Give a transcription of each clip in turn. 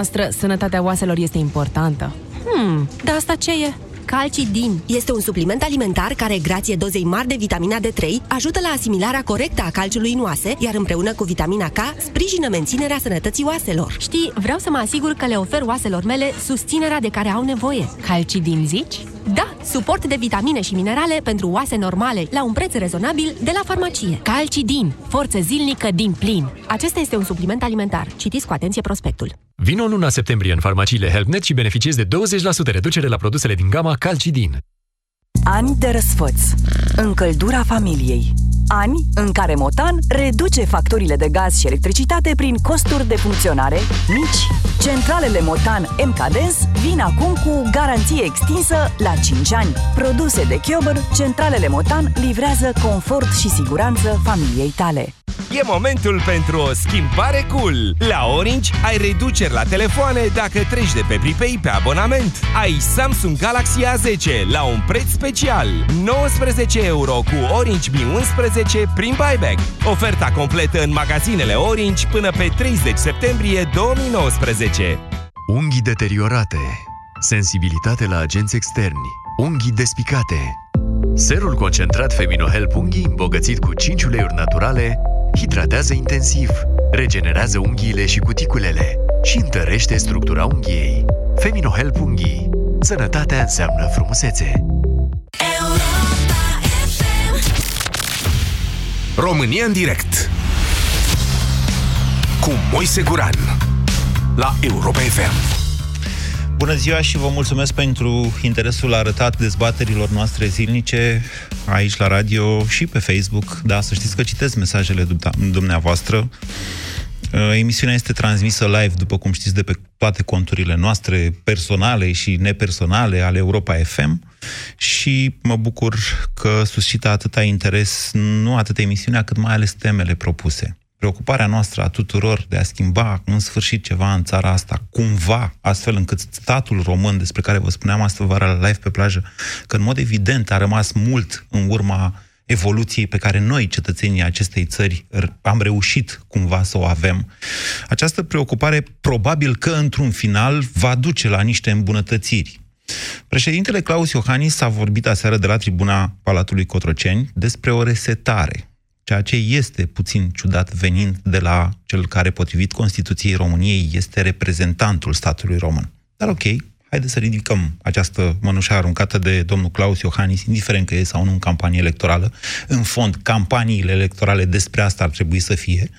noastră, sănătatea oaselor este importantă. Hmm, dar asta ce e? Calcidin este un supliment alimentar care, grație dozei mari de vitamina D3, ajută la asimilarea corectă a calciului în oase, iar împreună cu vitamina K sprijină menținerea sănătății oaselor. Știi, vreau să mă asigur că le ofer oaselor mele susținerea de care au nevoie. Calcidin zici? Da, suport de vitamine și minerale pentru oase normale, la un preț rezonabil de la farmacie. Calcidin, forță zilnică din plin. Acesta este un supliment alimentar. Citiți cu atenție prospectul. Vino în luna septembrie în farmaciile HelpNet și beneficiezi de 20% reducere la produsele din gama Calcidin. Ani de răsfăț. Încăldura familiei. Ani în care Motan reduce facturile de gaz și electricitate prin costuri de funcționare mici. Centralele Motan MKDens vin acum cu garanție extinsă la 5 ani. Produse de Chiober, centralele Motan livrează confort și siguranță familiei tale. E momentul pentru o schimbare cool! La Orange ai reduceri la telefoane dacă treci de pe pripei pe abonament. Ai Samsung Galaxy A10 la un preț special. 19 euro cu Orange Mi 11 prin buyback. Oferta completă în magazinele Orange până pe 30 septembrie 2019. Unghii deteriorate. Sensibilitate la agenți externi. Unghii despicate. Serul concentrat Feminohelp Unghii îmbogățit cu 5 uleiuri naturale hidratează intensiv, regenerează unghiile și cuticulele și întărește structura unghiei. Feminohelp Unghii. Sănătatea înseamnă frumusețe. România în direct cu Moise Guran la Europa FM. Bună ziua și vă mulțumesc pentru interesul arătat dezbaterilor noastre zilnice aici la radio și pe Facebook. Da, să știți că citesc mesajele dumneavoastră. Uh, emisiunea este transmisă live, după cum știți, de pe toate conturile noastre, personale și nepersonale, ale Europa FM și mă bucur că suscită atâta interes, nu atât emisiunea, cât mai ales temele propuse preocuparea noastră a tuturor de a schimba în sfârșit ceva în țara asta, cumva, astfel încât statul român, despre care vă spuneam astăzi vara la live pe plajă, că în mod evident a rămas mult în urma evoluției pe care noi, cetățenii acestei țări, am reușit cumva să o avem. Această preocupare probabil că într-un final va duce la niște îmbunătățiri. Președintele Claus Iohannis a vorbit aseară de la tribuna Palatului Cotroceni despre o resetare ceea ce este puțin ciudat venind de la cel care, potrivit Constituției României, este reprezentantul statului român. Dar ok, haideți să ridicăm această mănușă aruncată de domnul Claus Iohannis, indiferent că e sau nu în campanie electorală. În fond, campaniile electorale despre asta ar trebui să fie.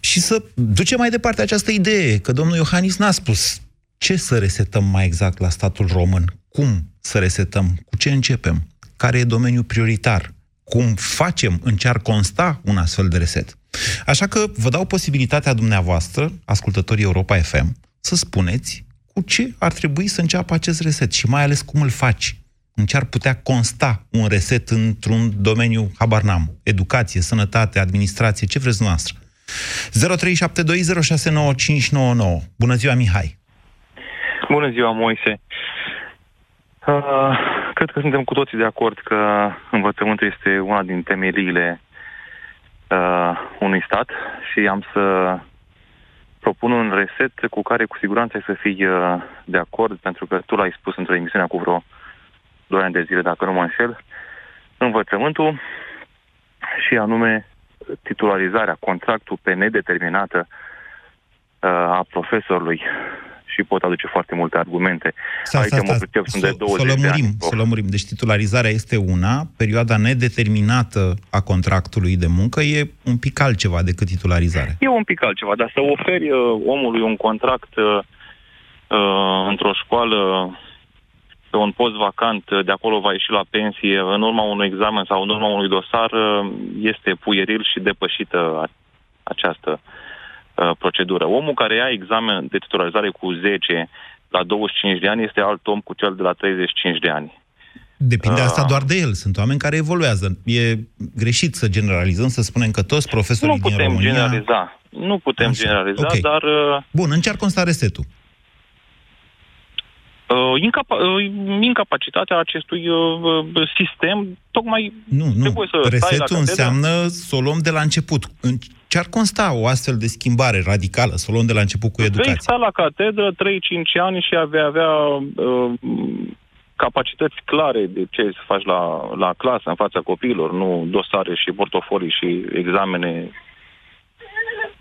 Și să ducem mai departe această idee, că domnul Iohannis n-a spus ce să resetăm mai exact la statul român, cum să resetăm, cu ce începem, care e domeniul prioritar, cum facem, în ce ar consta un astfel de reset. Așa că vă dau posibilitatea dumneavoastră, ascultătorii Europa FM, să spuneți cu ce ar trebui să înceapă acest reset și mai ales cum îl faci. În ce ar putea consta un reset într-un domeniu, habar n-am, educație, sănătate, administrație, ce vreți dumneavoastră. 0372069599. Bună ziua, Mihai! Bună ziua, Moise! Uh, cred că suntem cu toții de acord că învățământul este una din temeliile uh, unui stat și am să propun un reset cu care cu siguranță ai să fii uh, de acord, pentru că tu l-ai spus într-o emisiune cu vreo 2 ani de zile, dacă nu mă înșel, învățământul și anume titularizarea, contractul pe nedeterminată uh, a profesorului și pot aduce foarte multe argumente. Sta, Aici sta, sta, mă pricep, sunt de 20 să lămurim, de ani. Să lămurim. Deci titularizarea este una, perioada nedeterminată a contractului de muncă e un pic altceva decât titularizarea. E un pic altceva, dar să oferi uh, omului un contract uh, uh, într-o școală pe un post vacant, uh, de acolo va ieși la pensie în urma unui examen sau în urma unui dosar, uh, este puieril și depășită această uh, Uh, procedură. Omul care ia examen de titularizare cu 10 la 25 de ani este alt om cu cel de la 35 de ani. Depinde uh, asta doar de el. Sunt oameni care evoluează. E greșit să generalizăm, să spunem că toți profesorii din România... Nu putem generaliza. Nu putem Așa. generaliza, okay. dar... Uh, Bun, în ce ar consta resetul? Uh, incapa- uh, incapacitatea acestui uh, sistem tocmai nu, nu. trebuie să Resetul înseamnă să o luăm de la început. În Ce ar consta o astfel de schimbare radicală, să o luăm de la început cu educația? Vei sta la catedră 3-5 ani și vei avea uh, capacități clare de ce să faci la, la clasă, în fața copiilor, nu dosare și portofolii și examene.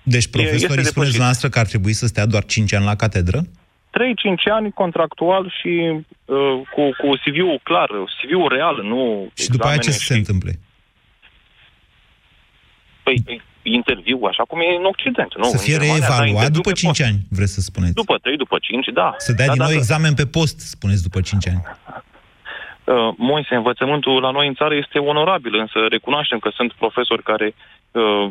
Deci profesorii spuneți dumneavoastră că ar trebui să stea doar 5 ani la catedră? 3-5 ani contractual și uh, cu, cu CV-ul clar, CV-ul real, nu Și după aia ce și... se întâmple? Păi, interviu, așa cum e în Occident. Nu? Să fie reevaluat după 5 post. ani, vreți să spuneți? După 3, după 5, da. Să dea da, din da, nou da. examen pe post, spuneți, după 5 ani. Uh, Moise, învățământul la noi în țară este onorabil, însă recunoaștem că sunt profesori care uh,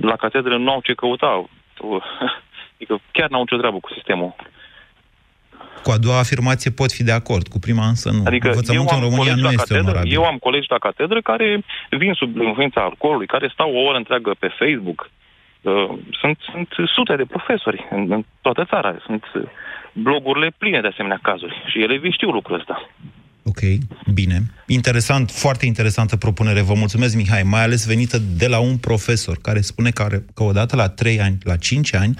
la catedră nu au ce căuta. Uh, adică chiar n-au ce treabă cu sistemul. Cu a doua afirmație pot fi de acord, cu prima însă nu. Adică Învățământul în România nu este catedră, onorabil. Eu am colegi la catedră care vin sub influența alcoolului, care stau o oră întreagă pe Facebook. Uh, sunt, sunt sute de profesori în, în toată țara. Sunt blogurile pline de asemenea cazuri și ele știu lucrul ăsta. Ok, bine. Interesant, foarte interesantă propunere. Vă mulțumesc, Mihai, mai ales venită de la un profesor care spune că, are, că odată la 3 ani, la 5 ani,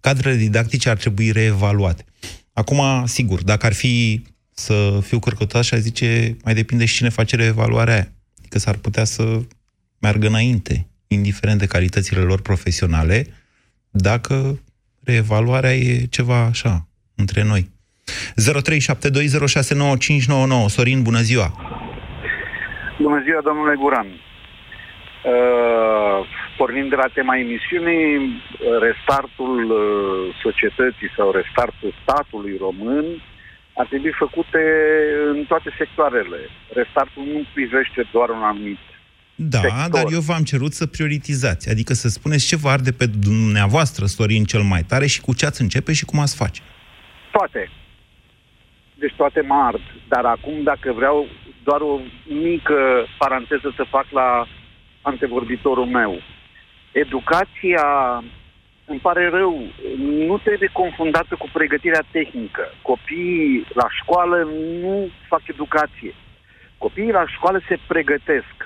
cadrele didactice ar trebui reevaluate. Acum, sigur, dacă ar fi să fiu cărcătaș, aș zice, mai depinde și cine face reevaluarea aia. Adică s-ar putea să meargă înainte, indiferent de calitățile lor profesionale, dacă reevaluarea e ceva așa, între noi. 0372069599. Sorin, bună ziua! Bună ziua, domnule Guran! Uh, pornind de la tema emisiunii, restartul uh, societății sau restartul statului român ar trebui făcute în toate sectoarele. Restartul nu privește doar un anumit Da, sector. dar eu v-am cerut să prioritizați, adică să spuneți ce vă arde pe dumneavoastră, Sorin, cel mai tare și cu ce ați începe și cum ați face. Toate. Deci toate mă ard. Dar acum, dacă vreau doar o mică paranteză să fac la antevorbitorul meu. Educația, îmi pare rău, nu trebuie confundată cu pregătirea tehnică. Copiii la școală nu fac educație. Copiii la școală se pregătesc.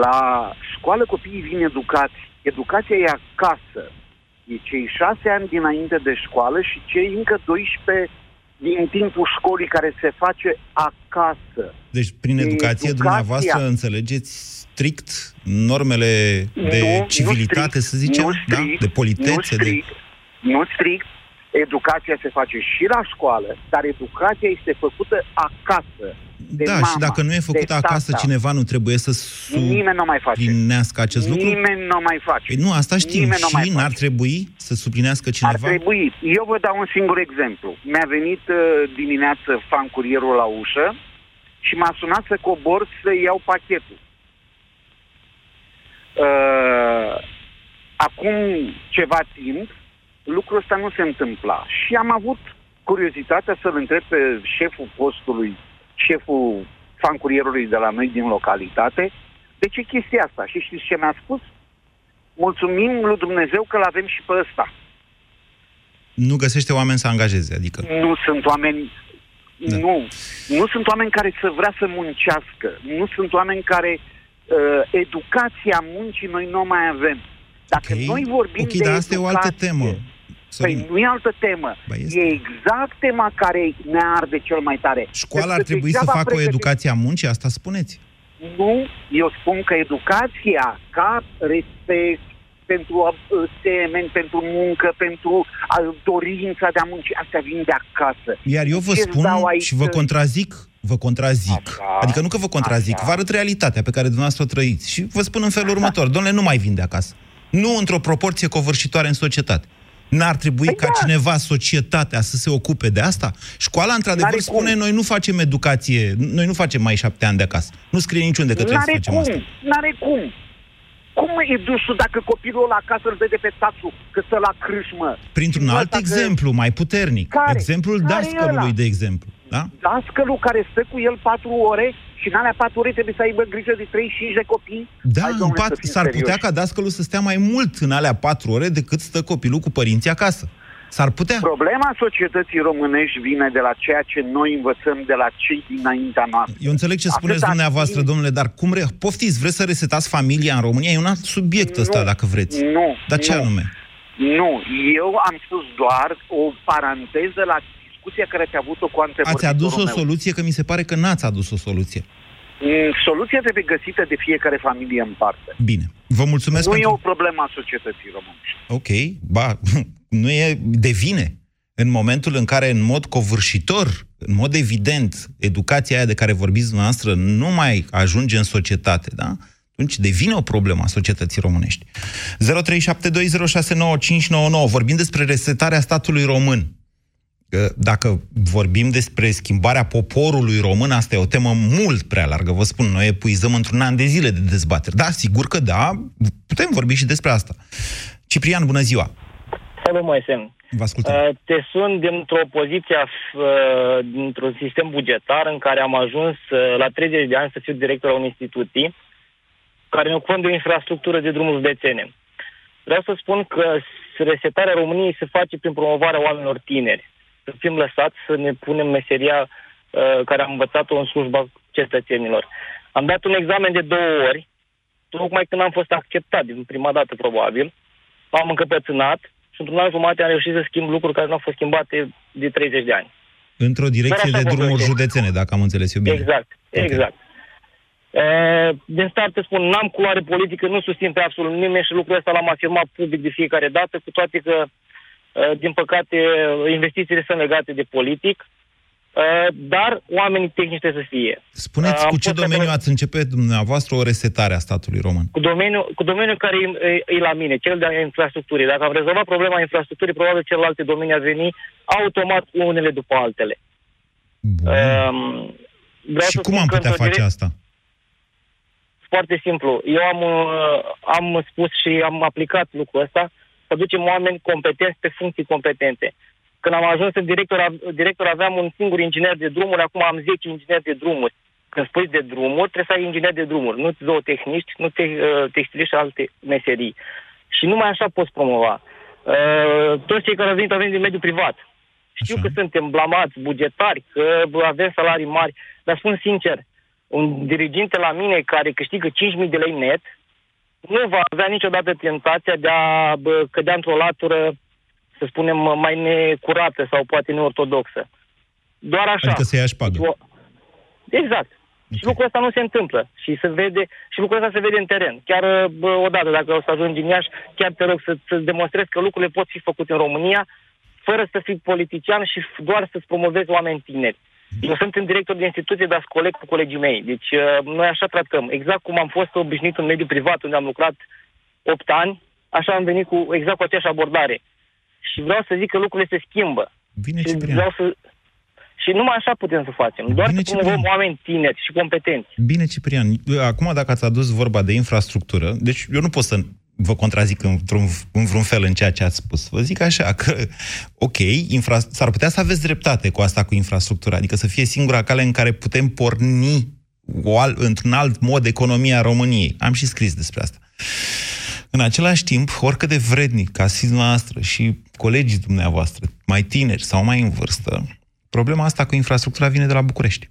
La școală copiii vin educați. Educația e acasă. E cei șase ani dinainte de școală și cei încă 12 din timpul școlii care se face acasă. Deci, prin educație, Educația- dumneavoastră înțelegeți strict normele de Nu, civilitate, nu să zicem, nu da? strict, de politețe, nu de... strict, nu strict. Educația se face și la școală, dar educația este făcută acasă. De Da, mama, și dacă nu e făcută de acasă, tata. cineva nu trebuie să Nimeni nu mai face. suplinească acest lucru? Nimeni nu mai face. Păi nu, asta știm. Nimeni nu mai și n-ar face. trebui să suplinească Ar cineva? trebui. Eu vă dau un singur exemplu. Mi-a venit uh, dimineață fan curierul la ușă și m-a sunat să cobor să iau pachetul. Uh, acum ceva timp, lucrul ăsta nu se întâmpla. Și am avut curiozitatea să-l întreb pe șeful postului, șeful fan curierului de la noi din localitate, de ce chestia asta? Și știți ce mi-a spus? Mulțumim lui Dumnezeu că l-avem și pe ăsta. Nu găsește oameni să angajeze, adică... Nu sunt oameni... Da. Nu. Nu sunt oameni care să vrea să muncească. Nu sunt oameni care... Uh, educația muncii noi nu o mai avem. Dacă Ok. noi vorbim Ok, de dar asta e o altă educație, temă. Sorin, Păi nu e altă temă. Ba, este. E exact tema care ne arde cel mai tare. școala ar Pentru că trebui să degeaba facă o pregătim- educație a muncii? Asta spuneți? Nu, eu spun că educația ca respect pentru uh, semeni, pentru muncă, pentru uh, dorința de a munci, astea vin de acasă. Iar eu vă Ce-ți spun dau aici? și vă contrazic, vă contrazic. Așa, adică nu că vă contrazic, așa. vă arăt realitatea pe care dumneavoastră o trăiți. Și vă spun în felul următor, domnule, nu mai vin de acasă. Nu într-o proporție covârșitoare în societate. N-ar trebui Păi ca da. cineva, societatea, să se ocupe de asta? Școala, într-adevăr, N-are spune, cum. noi nu facem educație, noi nu facem mai șapte ani de acasă. Nu scrie niciunde că trebuie să N-are facem cum, asta. n-are cum. Cum e dusul dacă copilul ăla acasă îl vede pe tațul că stă la crâșmă? Printr-un Și alt ăsta că- exemplu, mai puternic. Care? Exemplul Care e dascălului, ăla? de exemplu. Da? Dascălul care stă cu el patru ore și în alea patru ore trebuie să aibă grijă de 35 de copii? Da, Hai, în domnule, pat, să fim s-ar putea serioși. ca dascălul să stea mai mult în alea patru ore decât stă copilul cu părinții acasă. S-ar putea. Problema societății românești vine de la ceea ce noi învățăm de la cei dinaintea noastră. Eu înțeleg ce spuneți Atâta dumneavoastră, timp- domnule, dar cum re... poftiți, vreți să resetați familia în România? E un alt subiect ăsta, Nu, dacă vreți. Nu. Dar ce nu. anume? Nu, eu am spus doar o paranteză la discuția care ați avut-o cu Ați antevorbitorul adus o meu. soluție, că mi se pare că n-ați adus o soluție. Mm, Soluția trebuie găsită de fiecare familie în parte. Bine. Vă mulțumesc nu pentru... e o problemă a societății românești. Ok, ba, nu e, devine. În momentul în care, în mod covârșitor, în mod evident, educația aia de care vorbiți dumneavoastră nu mai ajunge în societate, da? Atunci devine o problemă a societății românești. 0372069599. Vorbim despre resetarea statului român. Că Dacă vorbim despre schimbarea poporului român, asta e o temă mult prea largă. Vă spun, noi epuizăm într-un an de zile de dezbateri. Da, sigur că da, putem vorbi și despre asta. Ciprian, bună ziua! Salut, Moise. Vă ascultăm. Uh, Te sun dintr-o poziție, af- uh, dintr-un sistem bugetar în care am ajuns uh, la 30 de ani să fiu director a unei instituții care ne ocupăm de o infrastructură de drumuri județene. Vreau să spun că resetarea României se face prin promovarea oamenilor tineri. Să fim lăsați să ne punem meseria uh, care am învățat-o în slujba cetățenilor. Am dat un examen de două ori, tocmai când am fost acceptat, din prima dată probabil, am încăpățânat și într-un an jumate am reușit să schimb lucruri care nu au fost schimbate de 30 de ani. Într-o direcție Doar de așa drumuri vorbesc. județene, dacă am înțeles eu bine. Exact, exact. E, din start te spun, n-am culoare politică, nu susțin pe absolut nimeni și lucrul ăsta l-am afirmat public de fiecare dată, cu toate că, e, din păcate, investițiile sunt legate de politic, e, dar oamenii tehnici trebuie să fie. Spuneți, Am cu ce fost domeniu acolo- ați începe dumneavoastră o resetare a statului român? Cu domeniul, cu domeniul care e, e, e la mine, cel de infrastructurii. Dacă am rezolvat problema infrastructurii, probabil celelalte domenii ar veni automat unele după altele. Bun. Um, vreau și să cum spun am că putea într-o face direc- asta? Foarte simplu. Eu am, uh, am spus și am aplicat lucrul ăsta, să ducem oameni competenți pe funcții competente. Când am ajuns în director, av- director aveam un singur inginer de drumuri, acum am 10 ingineri de drumuri. Când spui de drumuri, trebuie să ai inginer de drumuri, nu zootehniști, nu te, uh, textiliști și alte meserii. Și numai așa poți promova. Uh, toți cei care au venit au venit din mediul privat. Știu Așa. că suntem blamați bugetari, că bă, avem salarii mari, dar spun sincer, un diriginte la mine care câștigă 5.000 de lei net nu va avea niciodată tentația de a bă, cădea într-o latură, să spunem, mai necurată sau poate neortodoxă. Doar așa. Adică să ia șpagă. Deci, o- Exact. Și lucrul ăsta nu se întâmplă. Și se vede, și lucrul ăsta se vede în teren. Chiar bă, odată, dacă o să ajungi în Iași, chiar te rog să, să demonstrezi că lucrurile pot fi făcute în România fără să fii politician și f- doar să-ți promovezi oameni tineri. Eu sunt în director de instituție, dar sunt coleg cu colegii mei. Deci uh, noi așa tratăm. Exact cum am fost obișnuit în mediul privat, unde am lucrat 8 ani, așa am venit cu exact cu aceeași abordare. Și vreau să zic că lucrurile se schimbă. Bine, Și Ciprian. vreau să... Și numai așa putem să facem. Doar Bine, să promovăm Ciprian. oameni tineri și competenți. Bine, Ciprian. Acum, dacă ați adus vorba de infrastructură, deci eu nu pot să vă contrazic într-un, în vreun fel în ceea ce ați spus. Vă zic așa că, ok, infra, s-ar putea să aveți dreptate cu asta cu infrastructura, adică să fie singura cale în care putem porni o al, într-un alt mod economia României. Am și scris despre asta. În același timp, oricât de vrednic ca fiți noastră și colegii dumneavoastră, mai tineri sau mai în vârstă, problema asta cu infrastructura vine de la București.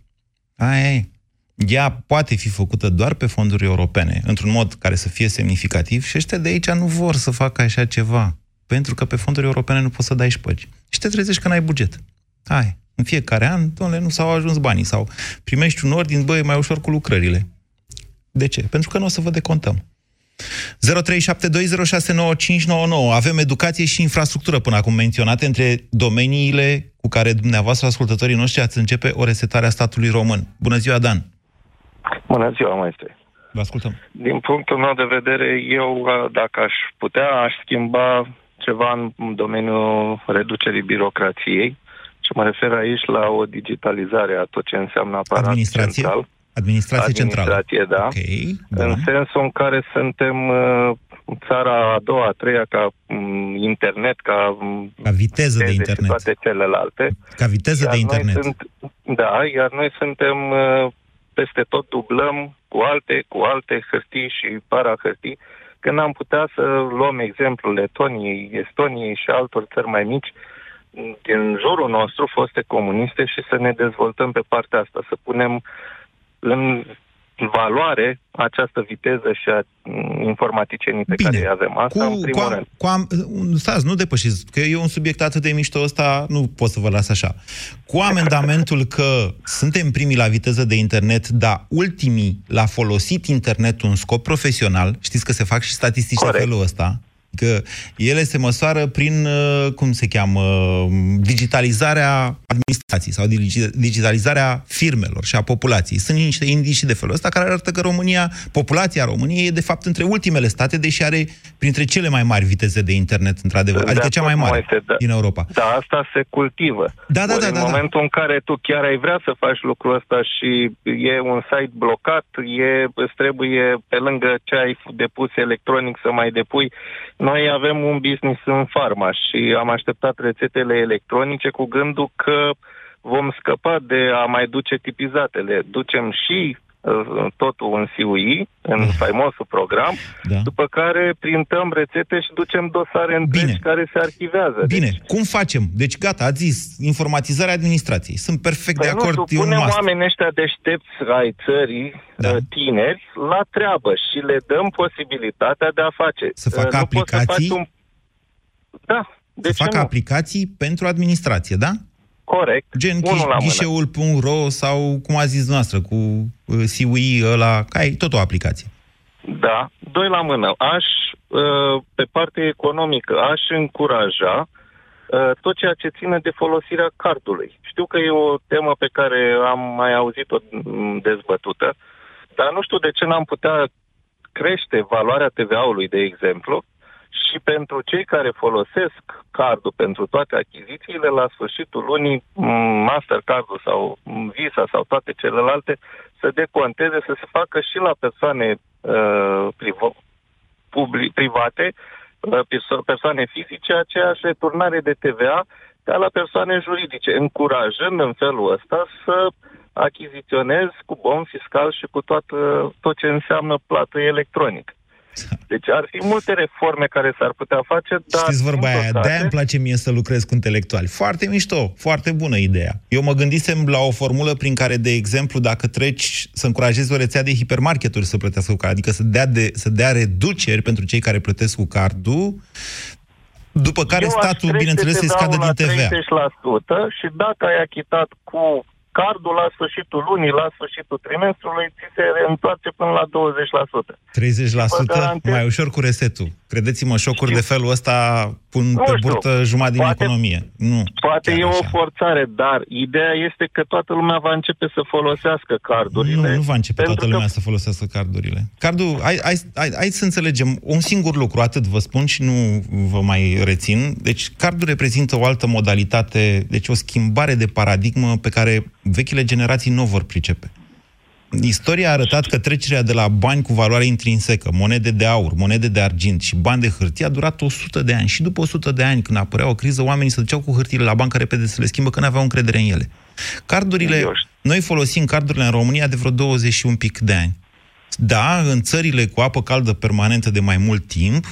Aia e. Ea poate fi făcută doar pe fonduri europene, într-un mod care să fie semnificativ și ăștia de aici nu vor să facă așa ceva, pentru că pe fonduri europene nu poți să dai șpăgi. Și te trezești că n-ai buget. Hai, în fiecare an, domnule, nu s-au ajuns banii sau primești un ordin, băi, e mai ușor cu lucrările. De ce? Pentru că nu o să vă decontăm. 0372069599. Avem educație și infrastructură până acum menționate între domeniile cu care dumneavoastră, ascultătorii noștri, ați începe o resetare a statului român. Bună ziua, Dan! Bună ziua, maestre. Vă ascultăm. Din punctul meu de vedere, eu, dacă aș putea, aș schimba ceva în domeniul reducerii birocrației și mă refer aici la o digitalizare a tot ce înseamnă aparat Administrație? central. Administrație centrală. Administrație, da. Ok, În bun. sensul în care suntem uh, țara a doua, a treia ca um, internet, ca, um, Ca viteză de și internet. toate celelalte. Ca viteză Iar de noi internet. Sunt, da, iar noi suntem uh, peste tot dublăm cu alte, cu alte hârtii și para hârtii că n-am putea să luăm exemplul Letoniei, Estoniei și altor țări mai mici din jurul nostru, foste comuniste, și să ne dezvoltăm pe partea asta, să punem în valoare această viteză și a mm, informaticienii pe Bine. care îi avem. Asta cu, în primul cu, rând. Cu am, stați, nu depășiți, că e un subiect atât de mișto ăsta, nu pot să vă las așa. Cu amendamentul că suntem primii la viteză de internet, dar ultimii l-a folosit internetul în scop profesional, știți că se fac și statistici Corect. de felul ăsta, că ele se măsoară prin, uh, cum se cheamă, digitalizarea administrației sau digi- digitalizarea firmelor și a populației. Sunt niște indicii de felul ăsta care arată că România, populația României e de fapt între ultimele state, deși are printre cele mai mari viteze de internet, într-adevăr, De adică cea mai acord, mare Moise, da. din Europa. Da, asta se cultivă. Da, da, Ori da, în da, da. momentul în care tu chiar ai vrea să faci lucrul ăsta și e un site blocat, e, îți trebuie pe lângă ce ai depus electronic să mai depui. Noi avem un business în farma și am așteptat rețetele electronice cu gândul că vom scăpa de a mai duce tipizatele. Ducem și uh, totul în CUI, în faimosul program, Da. după care printăm rețete și ducem dosare întregi Bine. care se arhivează. Bine, Deci, cum facem? Deci gata, ați zis, informatizarea administrației. Sunt perfect de Păi acord, nu știu, e un punem must. oamenii ăștia deștepți ai țării, Da. da. tineri, la treabă și le dăm posibilitatea de a face. Să facă Uh, nu poți să aplicații? faci Un... Da, de Să ce facă nu? aplicații pentru administrație, da? Corect. Gen Unul la mână. ghișeul.ro sau, cum a zis noastră, cu uh, CUI ăla, ca e tot o aplicație. Da, doi la mână. Aș, uh, pe partea economică, aș încuraja uh, tot ceea ce ține de folosirea cardului. Știu că e o temă pe care am mai auzit-o mm, dezbătută, dar nu știu de ce n-am putea crește valoarea TVA-ului, de exemplu, și pentru cei care folosesc cardul pentru toate achizițiile, la sfârșitul lunii, m, Mastercard-ul sau m, Visa sau toate celelalte, să deconteze, să se facă și la persoane uh, privo- publi- private, uh, perso- persoane fizice, aceeași returnare de TVA ca la persoane juridice, încurajând în felul ăsta să achiziționez cu bon fiscal și cu toată, tot ce înseamnă plată electronic. Deci ar fi multe reforme care s-ar putea face, dar... Știți vorba din aia, păcate, de-aia îmi place mie să lucrez cu intelectuali. Foarte mișto, foarte bună ideea. Eu mă gândisem la o formulă prin care, de exemplu, dacă treci să încurajezi o rețea de hipermarketuri să plătească cu card, adică să dea, de, să dea reduceri pentru cei care plătesc cu cardul, după care Eu aș statul, trece bineînțeles, să-i TVA-ul scadă din la TVA. 30% și dacă ai achitat cu cardul la sfârșitul lunii, la sfârșitul trimestrului, ți se reîntoarce până la 20%. 30% garantez- mai ușor cu resetul. Credeți-mă, șocuri de felul ăsta pun Nu pe știu. burtă jumătate din Poate- economie. Nu. Poate chiar e o așa. forțare, dar ideea este că toată lumea va începe să folosească cardurile. Nu, nu va începe pentru toată că lumea să folosească cardurile. Cardul, hai, hai, hai, hai să înțelegem un singur lucru, atât vă spun și nu vă mai rețin. Deci, cardul reprezintă o altă modalitate, deci o schimbare de paradigmă pe care vechile generații nu o vor pricepe. Istoria a arătat că trecerea de la bani cu valoare intrinsecă, monede de aur, monede de argint și bani de hârtie a durat 100 de ani. Și după 100 de ani, când apărea o criză, oamenii se duceau cu hârtiile la bancă repede să le schimbă, că nu aveau încredere în ele. Cardurile, Eu știu. noi folosim cardurile în România de vreo 20 și un pic de ani. Da, în țările cu apă caldă permanentă de mai mult timp,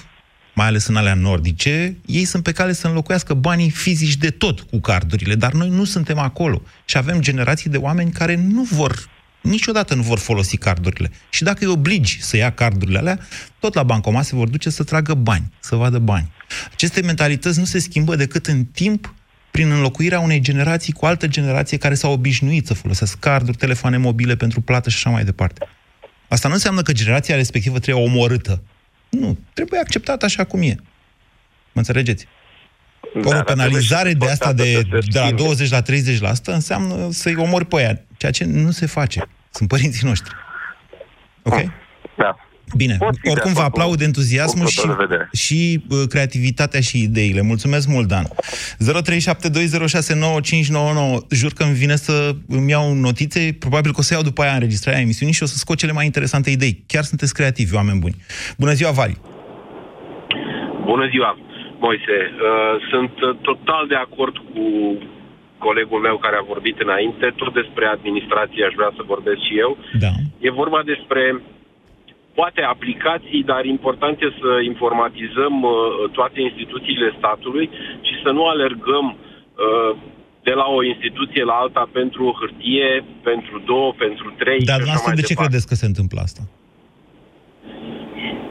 mai ales în alea nordice, ei sunt pe cale să înlocuiască banii fizici de tot cu cardurile, dar noi nu suntem acolo. Și avem generații de oameni care nu vor, niciodată nu vor folosi cardurile. Și dacă îi obligi să ia cardurile alea, tot la bancomat se vor duce să tragă bani, să vadă bani. Aceste mentalități nu se schimbă decât în timp prin înlocuirea unei generații cu altă generație care s-au obișnuit să folosească carduri, telefoane mobile pentru plată și așa mai departe. Asta nu înseamnă că generația respectivă trebuie omorâtă. Nu, trebuie acceptată așa cum e. Mă înțelegeți? Da, o dar penalizare trebuie de și asta de, forțată să se de la schimbe. 20 la 30% înseamnă să-i omori pe aia, ceea ce nu se face. Sunt părinții noștri. Ok? Da. Bine, Pot fi de oricum vă acord cu aplaud entuziasmul și, punctul de vedere. și uh, creativitatea și ideile. Mulțumesc mult, Dan. 0372069599. Jur că îmi vine să îmi iau notițe, probabil că o să iau după aia înregistrarea emisiunii și o să scot cele mai interesante idei. Chiar sunteți creativi, oameni buni. Bună ziua, Vali! Bună ziua, Moise. Uh, Sunt uh, total de acord cu colegul meu care a vorbit înainte. Tot despre administrație aș vrea să vorbesc și eu. Da. E vorba despre poate aplicații, dar important e să informatizăm uh, toate instituțiile statului și să nu alergăm uh, de la o instituție la alta pentru hârtie, pentru două, pentru trei. Dar și așa dumneavoastră mai de ce departe. credeți că se întâmplă asta?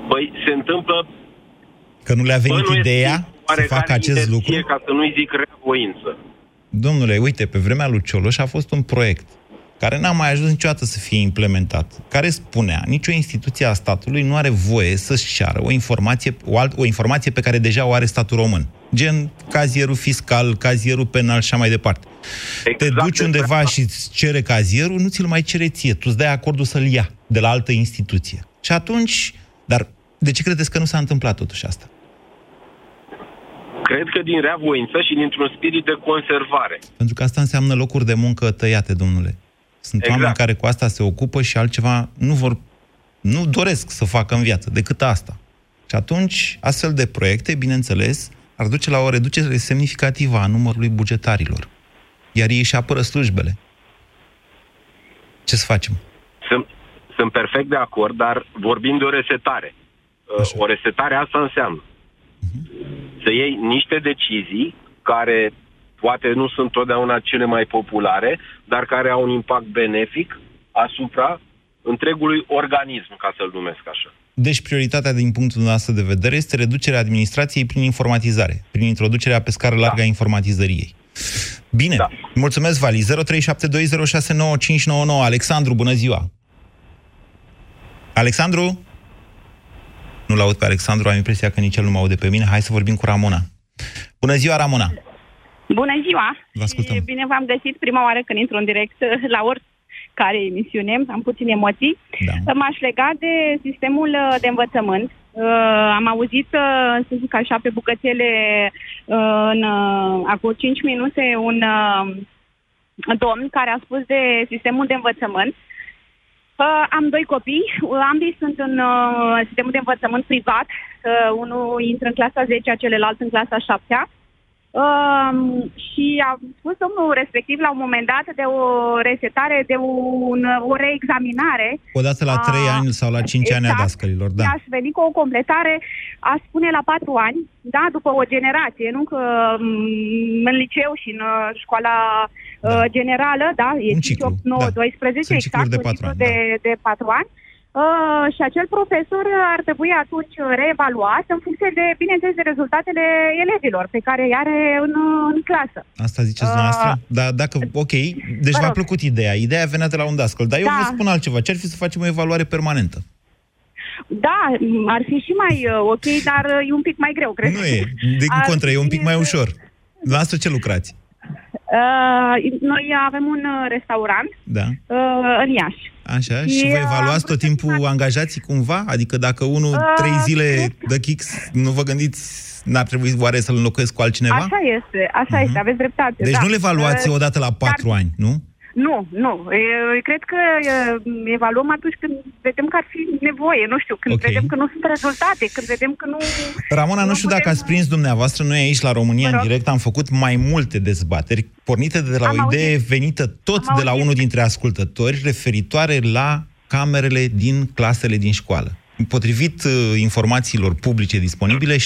Păi se întâmplă Că nu le-a venit bănuiesc ideea să oarecare facă acest intenție, lucru? ca să nu-i zic reavoință. Domnule, uite, pe vremea lui Cioloș a fost un proiect care n-a mai ajuns niciodată să fie implementat, care spunea, nicio instituție a statului nu are voie să-și ceară o informație, o, alt, o informație pe care deja o are statul român. Gen cazierul fiscal, cazierul penal și așa mai departe. Exact Te duci despre undeva asta. și îți cere cazierul, nu ți-l mai cere ție, tu îți dai acordul să-l ia de la altă instituție. Și atunci, dar de ce credeți că nu s-a întâmplat totuși asta? Cred că din reavoință și dintr-un spirit de conservare. Pentru că asta înseamnă locuri de muncă tăiate, domnule. Sunt Exact. oameni care cu asta se ocupă și altceva nu vor, nu doresc să facă în viață decât asta. Și atunci, astfel de proiecte, bineînțeles, ar duce la o reducere semnificativă a numărului bugetarilor. Iar ei își apără slujbele. Ce să facem? Sunt, sunt perfect de acord, dar vorbim de o resetare. Uh, O resetare asta înseamnă să iei niște decizii care poate nu sunt totdeauna cele mai populare, dar care au un impact benefic asupra întregului organism, ca să-l numesc așa. Deci prioritatea din punctul nostru de vedere este reducerea administrației prin informatizare, prin introducerea pe scară largă a informatizării ei. Bine, da. mulțumesc, Vali. 0372069599. Alexandru, bună ziua! Alexandru? Nu-l aud pe Alexandru, am impresia că nici el nu mă aude pe mine. Hai să vorbim cu Ramona. Bună ziua, Ramona! Bună ziua! Vă ascultăm. Și bine v-am găsit prima oară când intru în direct la oricare emisiune, am puține emoții. Da. M-aș lega de sistemul uh, de învățământ. Uh, am auzit, uh, să zic așa, pe bucățele uh, în, uh, acum 5 minute un uh, domn care a spus de sistemul de învățământ. Uh, am doi copii, uh, ambii sunt în uh, sistemul de învățământ privat. Uh, unul intră în clasa 10, celălalt în clasa 7 Um, și a spus domnul respectiv la un moment dat de o resetare, de un, o reexaminare. Odată la a- 3 ani sau la 5 ani a exact. dascălilor, da. Și aș veni cu o completare, aș spune la 4 ani, da, după o generație, nu că mm, în liceu și în uh, școala uh, generală, da, e Un 5, ciclu, 8, 9, da. 12, Sunt exact, cicluri de un patru ciclu ani, de, de 4 ani. Uh, și acel profesor ar trebui atunci reevaluat în funcție de, bineînțeles, de rezultatele elevilor pe care îi are în, în clasă. Asta ziceți Uh, dumneavoastră? Da, dacă, ok, deci vă v-a rog. plăcut ideea. Ideea venea de la un dascăl. Dar eu Da. vă spun altceva. Ce ar fi să facem o evaluare permanentă? Da, m, ar fi și mai uh, ok, dar uh, e un pic mai greu, cred. Nu e. Din Ar contră, e un pic fi- mai ușor. Dumneavoastră ce lucrați? Uh, noi avem un uh, restaurant Da. uh, în Iași. Așa? Și, Și vă uh, evaluați am tot timpul angajații cumva? Adică dacă unul Uh, trei zile cred dă kicks, nu vă gândiți, n-ar trebui oare să-l înlocuiesc cu altcineva? Așa este, așa este, aveți dreptate. Deci da. nu le evaluați Uh, odată la patru ani, nu? Nu, nu. Eu cred că uh, evaluăm atunci când vedem că ar fi nevoie, nu știu, când Ok. vedem că nu sunt rezultate, când vedem că nu... Ramona, nu știu dacă ați prins dumneavoastră, noi aici la România Vă în rog. direct am făcut mai multe dezbateri, pornite de la Am o idee auzit. venită tot Am de la auzit. unul dintre ascultători, referitoare la camerele din clasele din școală. Potrivit uh, informațiilor publice disponibile, 70%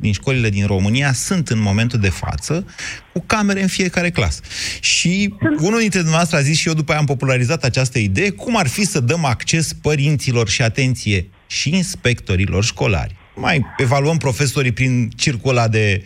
din școlile din România sunt în momentul de față cu camere în fiecare clasă. Și unul dintre dumneavoastră a zis și eu după aia am popularizat această idee, cum ar fi să dăm acces părinților și atenție și inspectorilor școlari. Mai evaluăm profesorii prin circul ăla de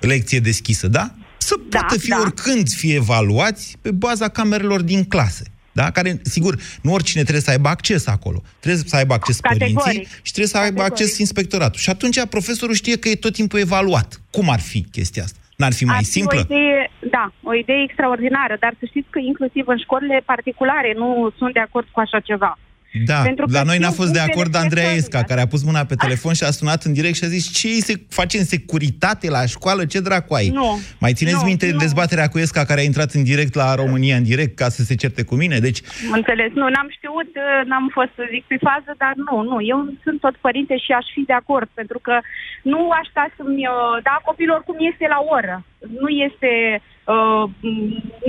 lecție deschisă, da? Să poată fi da. oricând fi evaluați pe baza camerelor din clase. Da? Care, sigur, nu oricine trebuie să aibă acces acolo. Trebuie să aibă acces Categoric. părinții și trebuie să aibă Categoric. acces inspectoratul. Și atunci profesorul știe că e tot timpul evaluat. Cum ar fi chestia asta? N-ar fi mai Ar fi simplă? O idee, da, o idee extraordinară, dar să știți că inclusiv în școlile particulare nu sunt de acord cu așa ceva. Da, Pentru că la noi n-a știu fost de punctele acord Andreea plecării, Esca, care a pus mâna pe telefon și a sunat în direct și a zis ce îi se face în securitate la școală, ce dracu ai? Nu. Mai țineți Nu, minte nu. dezbaterea cu Esca care a intrat în direct la România în direct ca să se certe cu mine? Deci, Înțeles. Nu, n-am știut, uh, n-am fost să zic pe fază, dar nu, nu. Eu sunt tot părinte și aș fi de acord, pentru că nu aș sta să-mi uh, da copilor cum este la oră. Nu este, uh,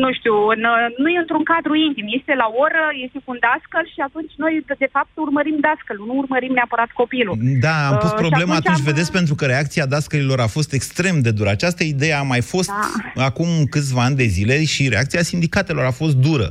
nu știu, în, nu e într-un cadru intim. Este la oră, este cu un dascăl și atunci noi, de fapt, urmărim dascălul, nu urmărim neapărat copilul. Da, am pus Uh, și problema atunci atunci, am- vedeți, pentru că reacția dascălilor a fost extrem de dură. Această idee a mai fost Da. acum câțiva ani de zile și reacția sindicatelor a fost dură.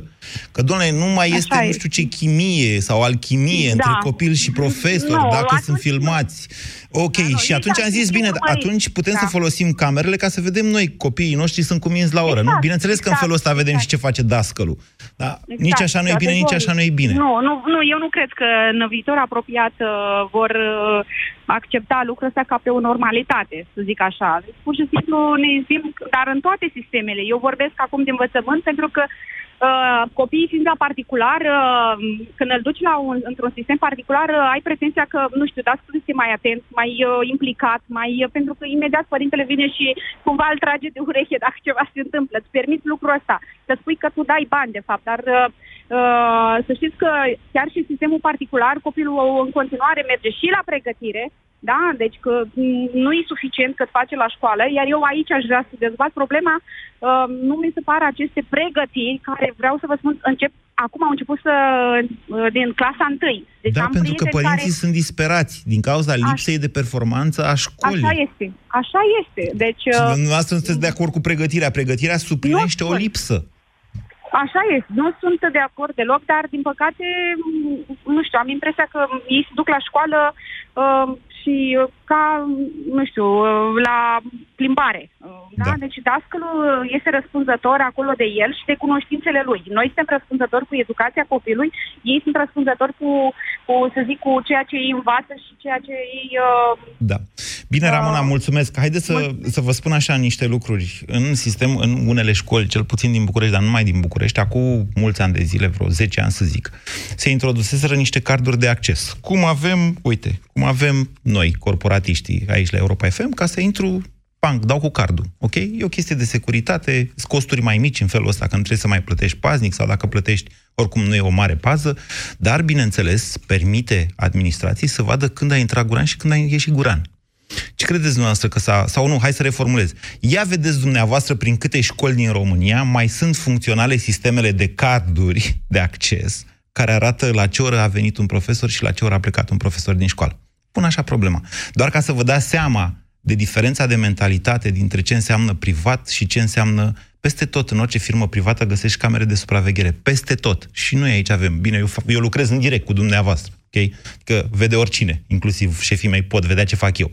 Că, doamne, nu mai Așa este nu e. știu ce chimie sau alchimie Da. între copil și profesor, Nu, dacă sunt atunci filmați. Ok, Da, nu, și ei atunci da, am zis, sunt bine, urmăriți. atunci putem Da. să folosim camerele ca să vedem noi, copiii noștri sunt cuminți la oră, nu? Exact, Bineînțeles că în exact, felul ăsta vedem exact. și ce face dascălul. Da, Exact. nici așa nu e bine, nici așa nu e bine. Nu, nu, nu, eu nu cred că în viitor apropiat uh, vor uh, accepta lucrul ăsta ca pe o normalitate, să zic așa. Deci, pur și simplu ne izbim, dar în toate sistemele. Eu vorbesc acum de învățământ pentru că Uh, copiii fiind la particular, uh, când îl duci la un, într-un sistem particular, uh, ai pretenția că, nu știu, dați este mai atent, mai uh, implicat, mai, uh, pentru că imediat părintele vine și cumva îl trage de ureche dacă ceva se întâmplă. Îți permiți lucrul ăsta. Să spui că tu dai bani, de fapt, dar uh, uh, să știți că chiar și în sistemul particular, copilul în continuare merge și la pregătire, da? Deci că m, nu e suficient cât face la școală, iar eu aici aș vrea să dezbat problema. Uh, nu mi se par aceste pregătiri care vreau să vă spun, încep, acum au început să, uh, din clasa 1. Deci Da, am pentru că prieteni părinții care... sunt disperați din cauza lipsei de performanță a școlii. Așa este, așa este. Deci, Și uh, dumneavoastră nu sunteți de acord cu pregătirea. Pregătirea suplinește o sunt. lipsă. Așa este, nu sunt de acord deloc, dar din păcate, m, nu știu, am impresia că ei se duc la școală uh, și uh, ca, nu știu, uh, la plimbare. Uh, da? Da. Deci dascălul este răspunzător acolo de el și de cunoștințele lui. Noi suntem răspunzători cu educația copilului, ei sunt răspunzători cu, cu să zic, cu ceea ce ei învață și ceea ce ei... Uh, Da. Bine, Da. Ramona, mulțumesc. Haideți să, să vă spun așa niște lucruri. În sistem, în unele școli, cel puțin din București, dar nu numai din București, acum mulți ani de zile, vreo 10 ani să zic, se introduseseră niște carduri de acces. Cum avem, uite, cum avem noi, corporatiștii, aici la Europa FM, ca să intru Panc, dau cu cardul, ok? E o chestie de securitate, sunt costuri mai mici în felul ăsta, că nu trebuie să mai plătești paznic sau dacă plătești, oricum nu e o mare pază, dar, bineînțeles, permite administrației să vadă când a intrat Guran și când a ieșit Guran. Ce credeți dumneavoastră că s-a... Sau nu, hai să reformulez. Ia vedeți dumneavoastră prin câte școli din România mai sunt funcționale sistemele de carduri de acces care arată la ce oră a venit un profesor și la ce oră a plecat un profesor din școală. Pun așa problema. Doar ca să vă dați seama de diferența de mentalitate dintre ce înseamnă privat și ce înseamnă peste tot, în orice firmă privată găsești camere de supraveghere. Peste tot. Și noi aici avem. Bine, eu, fac- eu lucrez în direct cu dumneavoastră. Ok? Că vede oricine, inclusiv șefii mei pot vedea ce fac eu.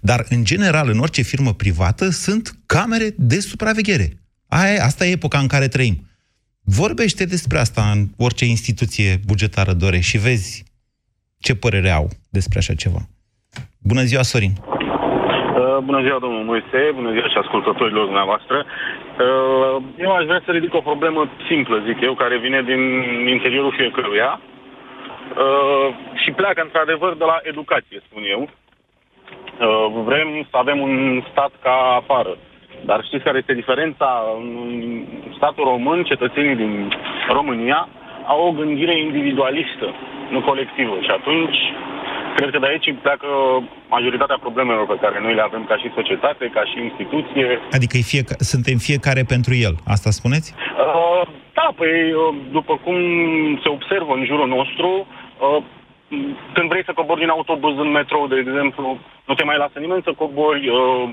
Dar, în general, în orice firmă privată sunt camere de supraveghere. Aia, e- asta e epoca în care trăim. Vorbește despre asta în orice instituție bugetară dore și vezi ce părere au despre așa ceva. Bună ziua, Sorin! Uh, Bună ziua, domnul Moise, bună ziua și ascultătorilor dumneavoastră. Uh, Eu aș vrea să ridic o problemă simplă, zic eu, care vine din interiorul fiecăruia uh, și pleacă într-adevăr de la educație, spun eu. Uh, Vrem să avem un stat ca afară. Dar știți care este diferența? În statul român, cetățenii din România au o gândire individualistă, nu colectivă. Și atunci, cred că de aici pleacă majoritatea problemelor pe care noi le avem ca și societate, ca și instituție. Adică e fieca- suntem fiecare pentru el. Asta spuneți? Uh, da, păi, uh, după cum se observă în jurul nostru, uh, când vrei să cobori din autobuz în metrou, de exemplu, nu te mai lasă nimeni să cobori. Uh,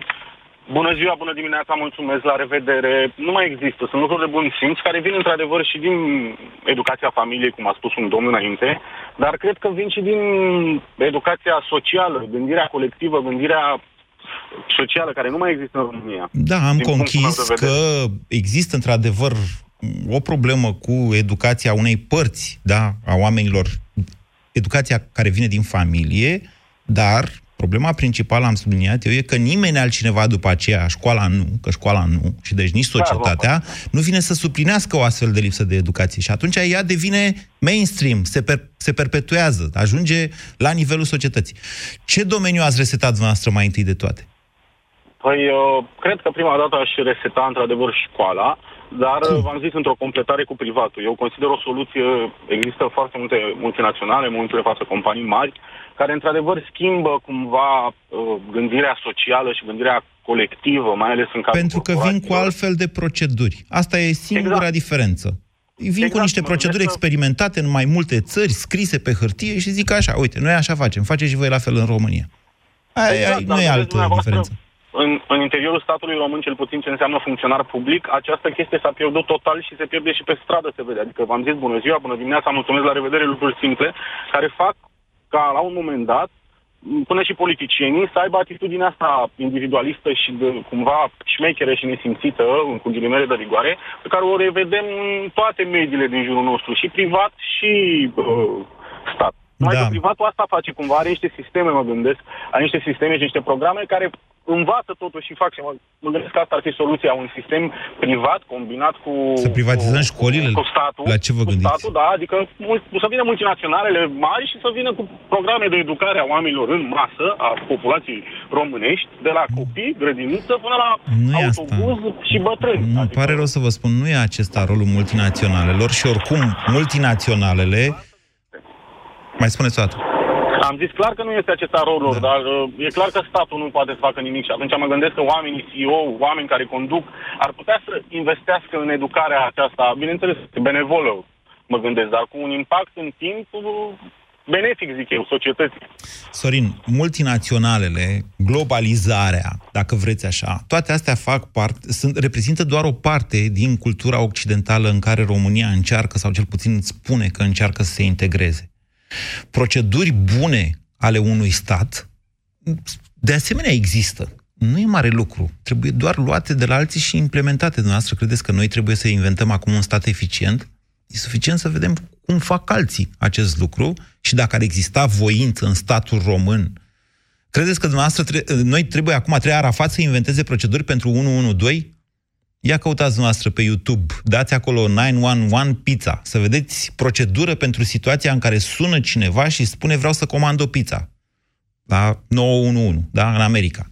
bună ziua, bună dimineața, mulțumesc, la revedere. Nu mai există. Sunt lucruri de bun simț care vin într-adevăr și din educația familiei, cum a spus un domn înainte, dar cred că vin și din educația socială, gândirea colectivă, gândirea socială, care nu mai există în România. Da, am Din punctul meu conchis de vedere. că există într-adevăr o problemă cu educația unei părți da, a oamenilor, educația care vine din familie, dar problema principală, am subliniat eu, e că nimeni altcineva după aceea, școala nu, că școala nu, și deci nici societatea, nu vine să suplinească o astfel de lipsă de educație. Și atunci ea devine mainstream, se, per- se perpetuează, ajunge la nivelul societății. Ce domeniu ați resetat dumneavoastră mai întâi de toate? Păi, uh, cred că prima dată aș reseta într-adevăr școala, dar uh, v-am zis într-o completare cu privatul. Eu consider o soluție, există foarte multe multinaționale, multe față companii mari, care într-adevăr schimbă cumva uh, gândirea socială și gândirea colectivă, mai ales în cazul Pentru că vin cu altfel de proceduri. Asta e singura exact. diferență. Vin exact, cu niște proceduri experimentate în mai multe țări, scrise pe hârtie și zic așa, uite, noi așa facem, faceți și voi la fel în România. Aia, exact, aia, nu e altă diferență. În, în interiorul statului român, cel puțin ce înseamnă funcționar public, această chestie s-a pierdut total și se pierde și pe stradă, se vede. Adică v-am zis bună ziua, bună dimineața, mulțumesc, la revedere, lucruri simple, care fac ca la un moment dat până și politicienii să aibă atitudinea asta individualistă și de, cumva șmechere și nesimțită, cu ghilimele de rigoare, pe care o revedem în toate mediile din jurul nostru, și privat și uh, stat. Mai da. că privatul asta face cumva, are niște sisteme, mă gândesc, are niște sisteme și niște programe care învață totuși și fac și mă, mă gândesc că asta ar fi soluția, un sistem privat combinat cu... Să privatizăm cu, școlile? Cu statul. La ce vă gândiți? Statul, da, adică mul, să vină multinaționalele mari și să vină cu programe de educare a oamenilor în masă, a populației românești, de la copii, grădiniță, până la nu autobuz asta. și bătrâni. Nu, adică... pare rău să vă spun, nu e acesta rolul multinaționalelor și oricum multinaționalele mai spuneți o dată. Am zis clar că nu este acesta rolul, da. dar uh, e clar că statul nu poate să facă nimic și atunci mă gândesc că oamenii CEO, oameni care conduc, ar putea să investească în educarea aceasta, bineînțeles, benevolă, mă gândesc, dar cu un impact în timp uh, benefic, zic eu, societății. Sorin, multinaționalele, globalizarea, dacă vreți așa, toate astea fac parte, sunt, reprezintă doar o parte din cultura occidentală în care România încearcă, sau cel puțin spune că încearcă să se integreze. Proceduri bune ale unui stat, de asemenea, există. Nu e mare lucru. Trebuie doar luate de la alții și implementate. Dumneavoastră credeți că noi trebuie să inventăm acum un stat eficient? E suficient să vedem cum fac alții acest lucru și dacă ar exista voință în statul român. Credeți că dumneavoastră tre- noi trebuie acum, trebuie Arafat să inventeze proceduri pentru 112? Ia căutați noastră pe YouTube, dați acolo 911 pizza, să vedeți procedură pentru situația în care sună cineva și spune vreau să comand o pizza. La 911, da? În America.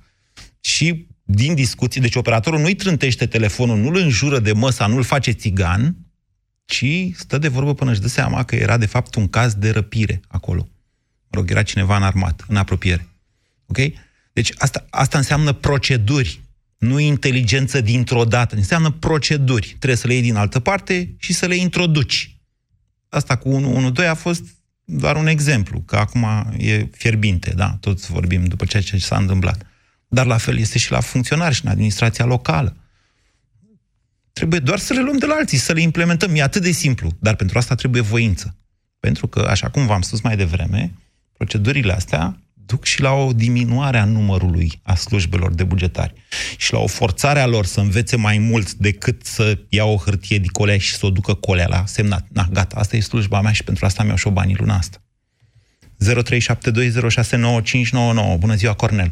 Și din discuții, deci operatorul nu-i trântește telefonul, nu-l înjură de măsa, nu-l face țigan, ci stă de vorbă până își dă seama că era de fapt un caz de răpire acolo. Mă rog, era cineva în armat, în apropiere. Ok? Deci asta, asta înseamnă proceduri nu inteligență dintr-o dată. Înseamnă proceduri. Trebuie să le iei din altă parte și să le introduci. Asta cu 112 a fost doar un exemplu, că acum e fierbinte, da, toți vorbim după ceea ce s-a întâmplat. Dar la fel este și la funcționari și în administrația locală. Trebuie doar să le luăm de la alții, să le implementăm. E atât de simplu, dar pentru asta trebuie voință. Pentru că, așa cum v-am spus mai devreme, procedurile astea duc și la o diminuare a numărului a slujbelor de bugetari și la o forțare a lor să învețe mai mult decât să ia o hârtie de colea și să o ducă colea la semnat. Na, gata, asta e slujba mea și pentru asta mi-au și o banii luna asta. 0372069599. Bună ziua, Cornel!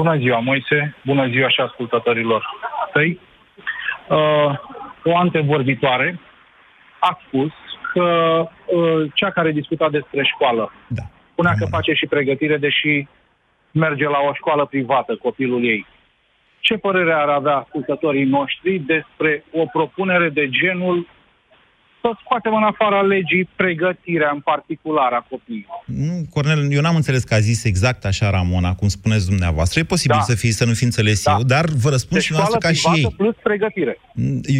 Bună ziua, Moise! Bună ziua și ascultătorilor tăi! Uh, o antevorbitoare a spus că uh, cea care discuta despre școală da spunea că face și pregătire, deși merge la o școală privată copilul ei. Ce părere ar avea ascultătorii noștri despre o propunere de genul să scoatem în afara legii pregătirea în particular a copiilor. Nu, Cornel, eu n-am înțeles că a zis exact așa Ramona, cum spuneți dumneavoastră. E posibil da. să, fie, să nu fi înțeles da. eu, dar vă răspund deci și noastră ca și ei. plus pregătire.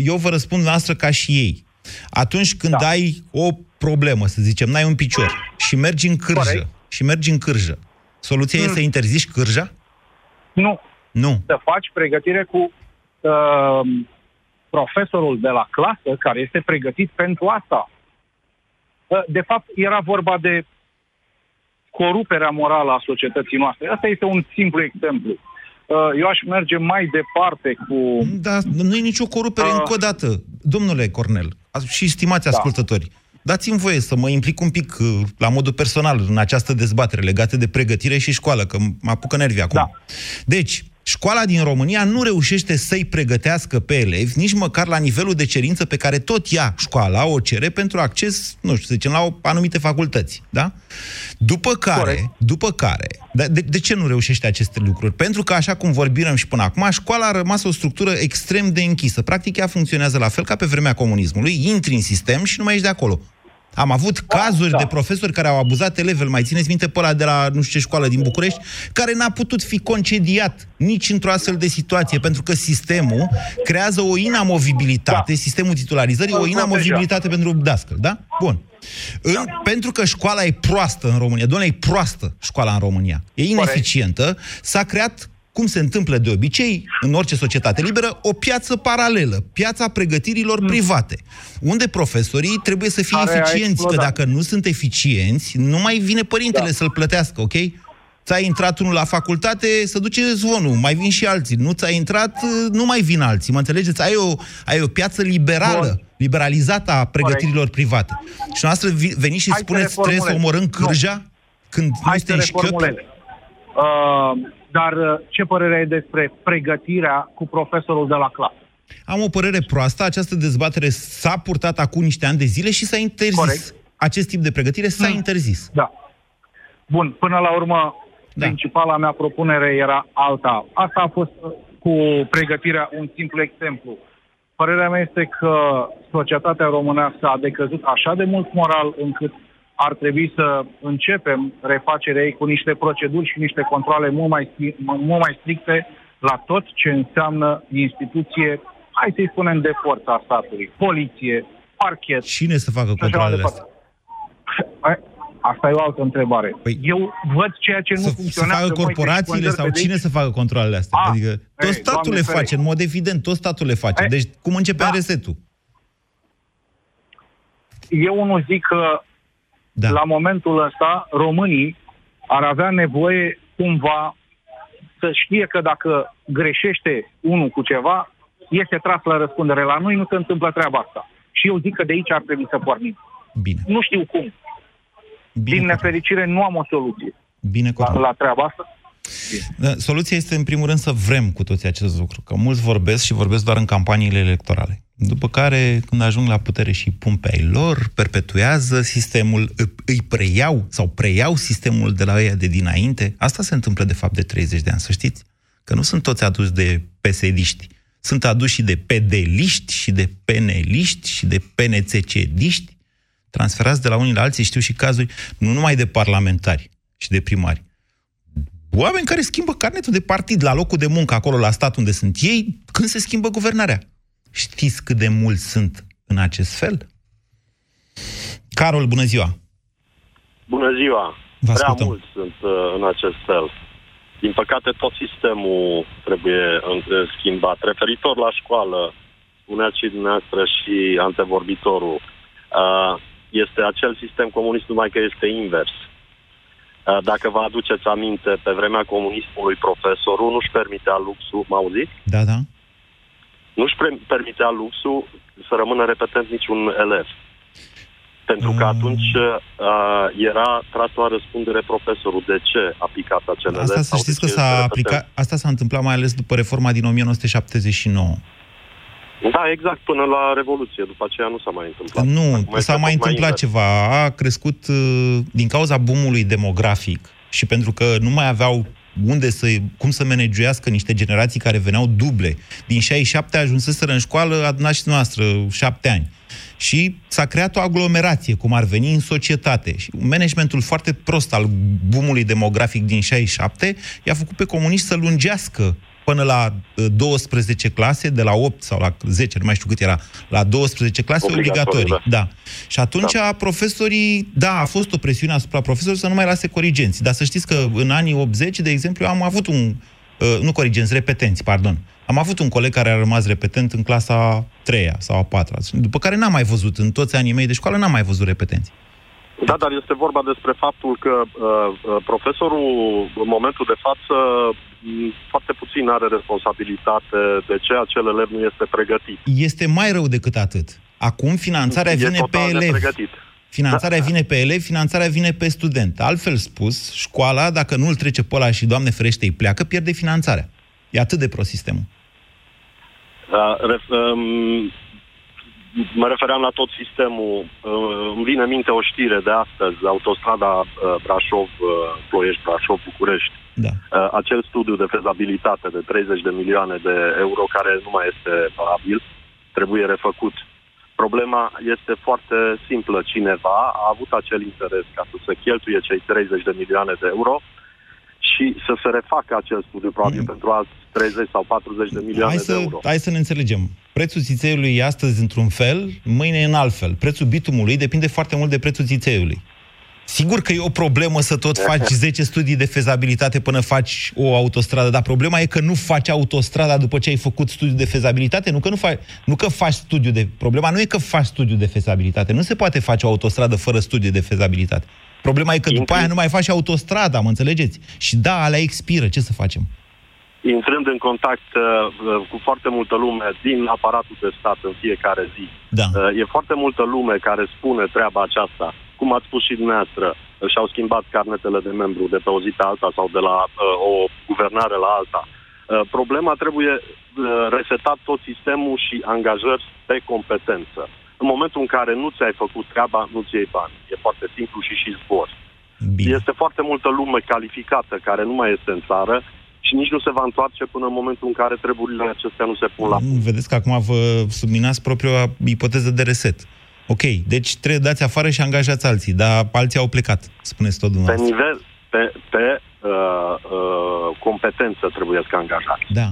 Eu vă răspund noastră ca și ei. Atunci când da. ai o problemă, să zicem, n-ai un picior și mergi în cârjă, Corect. și mergi în cârjă, soluția mm. e să interzici cârja? Nu. Nu. Să faci pregătire cu uh, profesorul de la clasă care este pregătit pentru asta. Uh, de fapt, era vorba de coruperea morală a societății noastre. Asta este un simplu exemplu. Uh, eu aș merge mai departe cu... Da, nu e nicio corupere uh, încă o dată. Domnule Cornel, și stimați da. ascultători, dați-mi voie să mă implic un pic uh, la modul personal în această dezbatere legată de pregătire și școală, că mă apucă nervii acum. Da. Deci, școala din România nu reușește să-i pregătească pe elevi, nici măcar la nivelul de cerință pe care tot ea, școala, o cere pentru acces, nu știu, să zicem, la o, anumite facultăți. Da? După care, Corect. după care, de, de, de ce nu reușește aceste lucruri? Pentru că, așa cum vorbim și până acum, școala a rămas o structură extrem de închisă. Practic, ea funcționează la fel ca pe vremea comunismului, intri în sistem și nu mai ești de acolo. Am avut cazuri da. de profesori care au abuzat elevi, îl mai țineți minte pe ăla de la nu știu ce școală din București, care n-a putut fi concediat nici într-o astfel de situație, pentru că sistemul creează o inamovibilitate, Da. sistemul titularizării, o Îl inamovibilitate pentru dascăl, da? Bun. În, pentru că școala e proastă în România, doamne, e proastă școala în România, e ineficientă, s-a creat cum se întâmplă de obicei în orice societate liberă, o piață paralelă, piața pregătirilor private, unde profesorii trebuie să fie Hmm. Care a eficienți, că explodat. dacă nu sunt eficienți, nu mai vine părintele Da. să-l plătească, ok? Ți-a intrat unul la facultate, să duce zvonul, mai vin și alții. Nu ți-a intrat, nu mai vin alții, mă înțelegeți? Ai o, ai o piață liberală, Bun. liberalizată a pregătirilor private. Și noastră vi- veniți și Hai să spuneți, trebuie să reformulez. omorâm Nu. cârja? Când nu Hai este să în șchiop? reformulez. Uh, dar uh, ce părere ai despre pregătirea cu profesorul de la clasă? Am o părere proastă. Această dezbatere s-a purtat acum niște ani de zile și s-a interzis. Corect. Acest tip de pregătire s-a interzis. Da. Bun, până la urmă, Da. principala mea propunere era alta. Asta a fost uh, cu pregătirea un simplu exemplu. Părerea mea este că societatea românească a decăzut așa de mult moral încât ar trebui să începem refacerea ei cu niște proceduri și niște controle mult mai, stri- mult mai stricte la tot ce înseamnă instituție, hai să-i spunem, de forța a statului. Poliție, parchet. Cine să facă și așa mai controlele departe. astea? Ai- Asta e o altă întrebare. Păi, Eu văd ceea ce nu Să, să funcționează. facă Moise, și corporațiile consider sau pe de cine aici. să facă controlele astea? A, adică tot ei, statul Doamne le ferește. face, în mod evident, tot statul le face. Ei, Deci cum începe da. resetul? Eu nu zic că Da. la momentul ăsta românii ar avea nevoie cumva să știe că dacă greșește unul cu ceva, este tras la răspundere. La noi nu se întâmplă treaba asta. Și eu zic că de aici ar trebui să pornim. Bine. Nu știu cum. Bine, Din nefericire nu am o soluție Bine, la, corect. la treaba asta. Da, Soluția este, în primul rând, să vrem cu toții acest lucru. Că mulți vorbesc și vorbesc doar în campaniile electorale. După care, când ajung la putere și îi pun pe ai lor, perpetuează sistemul, î- îi preiau sau preiau sistemul de la ăia de dinainte. Asta se întâmplă, de fapt, de 30 de ani, să știți. Că nu sunt toți aduși de pesediști. Sunt aduși și de pedeliști, și de peneliști, și de PNCC-diști, transferați de la unii la alții, știu și cazuri, nu numai de parlamentari și de primari, oameni care schimbă carnetul de partid la locul de muncă, acolo la stat unde sunt ei, când se schimbă guvernarea. Știți cât de mulți sunt în acest fel? Carol, bună ziua! Bună ziua! Vă Prea ascultăm. mulți sunt uh, în acest fel. Din păcate, tot sistemul trebuie uh, schimbat. Referitor la școală, spuneați și dumneavoastră și antevorbitorul, uh, este acel sistem comunist, numai că este invers. Uh, Dacă vă aduceți aminte, pe vremea comunismului, profesorul nu-și permitea luxul, mă auziți? Da, da. Nu-și pre- permitea luxul să rămână repetent niciun elev. Pentru că atunci uh, era tras la răspundere profesorul. De ce a picat acel elev? Asta să sau de știți că ce s-a este aplicat, asta s-a întâmplat mai ales după reforma din 1979. Da, exact, până la Revoluție. După aceea nu s-a mai întâmplat. Nu, Acum este s-a mai tot întâmplat invers. ceva. A crescut uh, din cauza boomului demografic și pentru că nu mai aveau unde să, cum să managuiască niște generații care veneau duble. Din 67 ajunseseră în școală, adunați și noastră, șapte ani. Și s-a creat o aglomerație, cum ar veni în societate. Și managementul foarte prost al boomului demografic din 67 i-a făcut pe comuniști să lungească până la uh, 12 clase, de la 8 sau la 10, nu mai știu cât era, la 12 clase Obligatorii, obligatorii. Da. Și atunci da. profesorii, da, a fost o presiune asupra profesorilor să nu mai lase corigenți. Dar să știți că în anii 80, de exemplu, am avut un, uh, nu corigenți, repetenți, pardon. Am avut un coleg care a rămas repetent în clasa 3 sau a 4 după care n-am mai văzut, în toți anii mei de școală n-am mai văzut repetenți. Da, dar este vorba despre faptul că uh, uh, profesorul, în momentul de față, m, foarte puțin are responsabilitate de ce acel elev nu este pregătit. Este mai rău decât atât. Acum finanțarea E vine pe total elev. nepregătit. Finanțarea vine pe elev, finanțarea vine pe student. Altfel spus, școala, dacă nu îl trece pe ăla și, Doamne ferește, îi pleacă, pierde finanțarea. E atât de prost sistemul. Uh, ref, um, mă refeream la tot sistemul. Uh, îmi vine în minte o știre de astăzi, autostrada uh, Brașov, uh, Ploiești, Brașov, București. Da. Uh, acel studiu de fezabilitate de 30 de milioane de euro care nu mai este valabil, trebuie refăcut. Problema este foarte simplă. Cineva a avut acel interes ca să se cheltuie cei 30 de milioane de euro și să se refacă acel studiu, probabil mm. pentru alți 30 sau 40 de milioane hai să, de euro. Hai să ne înțelegem. Prețul țițeiului e astăzi într-un fel, mâine în alt fel. Prețul bitumului depinde foarte mult de prețul țițeiului. Sigur că e o problemă să tot faci 10 studii de fezabilitate până faci o autostradă, dar problema e că nu faci autostrada după ce ai făcut studiu de fezabilitate, nu că, nu faci, nu că faci studiu de... Problema nu e că faci studiu de fezabilitate, nu se poate face o autostradă fără studiu de fezabilitate. Problema e că după aia nu mai faci autostrada, mă înțelegeți? Și da, alea expiră, ce să facem? Intrând în contact uh, cu foarte multă lume din aparatul de stat în fiecare zi, da. uh, e foarte multă lume care spune treaba aceasta cum ați spus și dumneavoastră, și-au schimbat carnetele de membru de pe o zi pe alta sau de la uh, o guvernare la alta. Uh, problema trebuie uh, resetat tot sistemul și angajări pe competență. În momentul în care nu ți-ai făcut treaba, nu-ți iei bani. E foarte simplu și și zbor. Bine. Este foarte multă lume calificată care nu mai este în țară și nici nu se va întoarce până în momentul în care treburile acestea nu se pun la punct. Vedeți că acum vă subminați propria ipoteză de reset. Ok, deci trebuie dați afară și angajați alții, dar alții au plecat, spuneți tot dumneavoastră. Pe nivel, pe, pe uh, uh, competență trebuie să angajați. Da.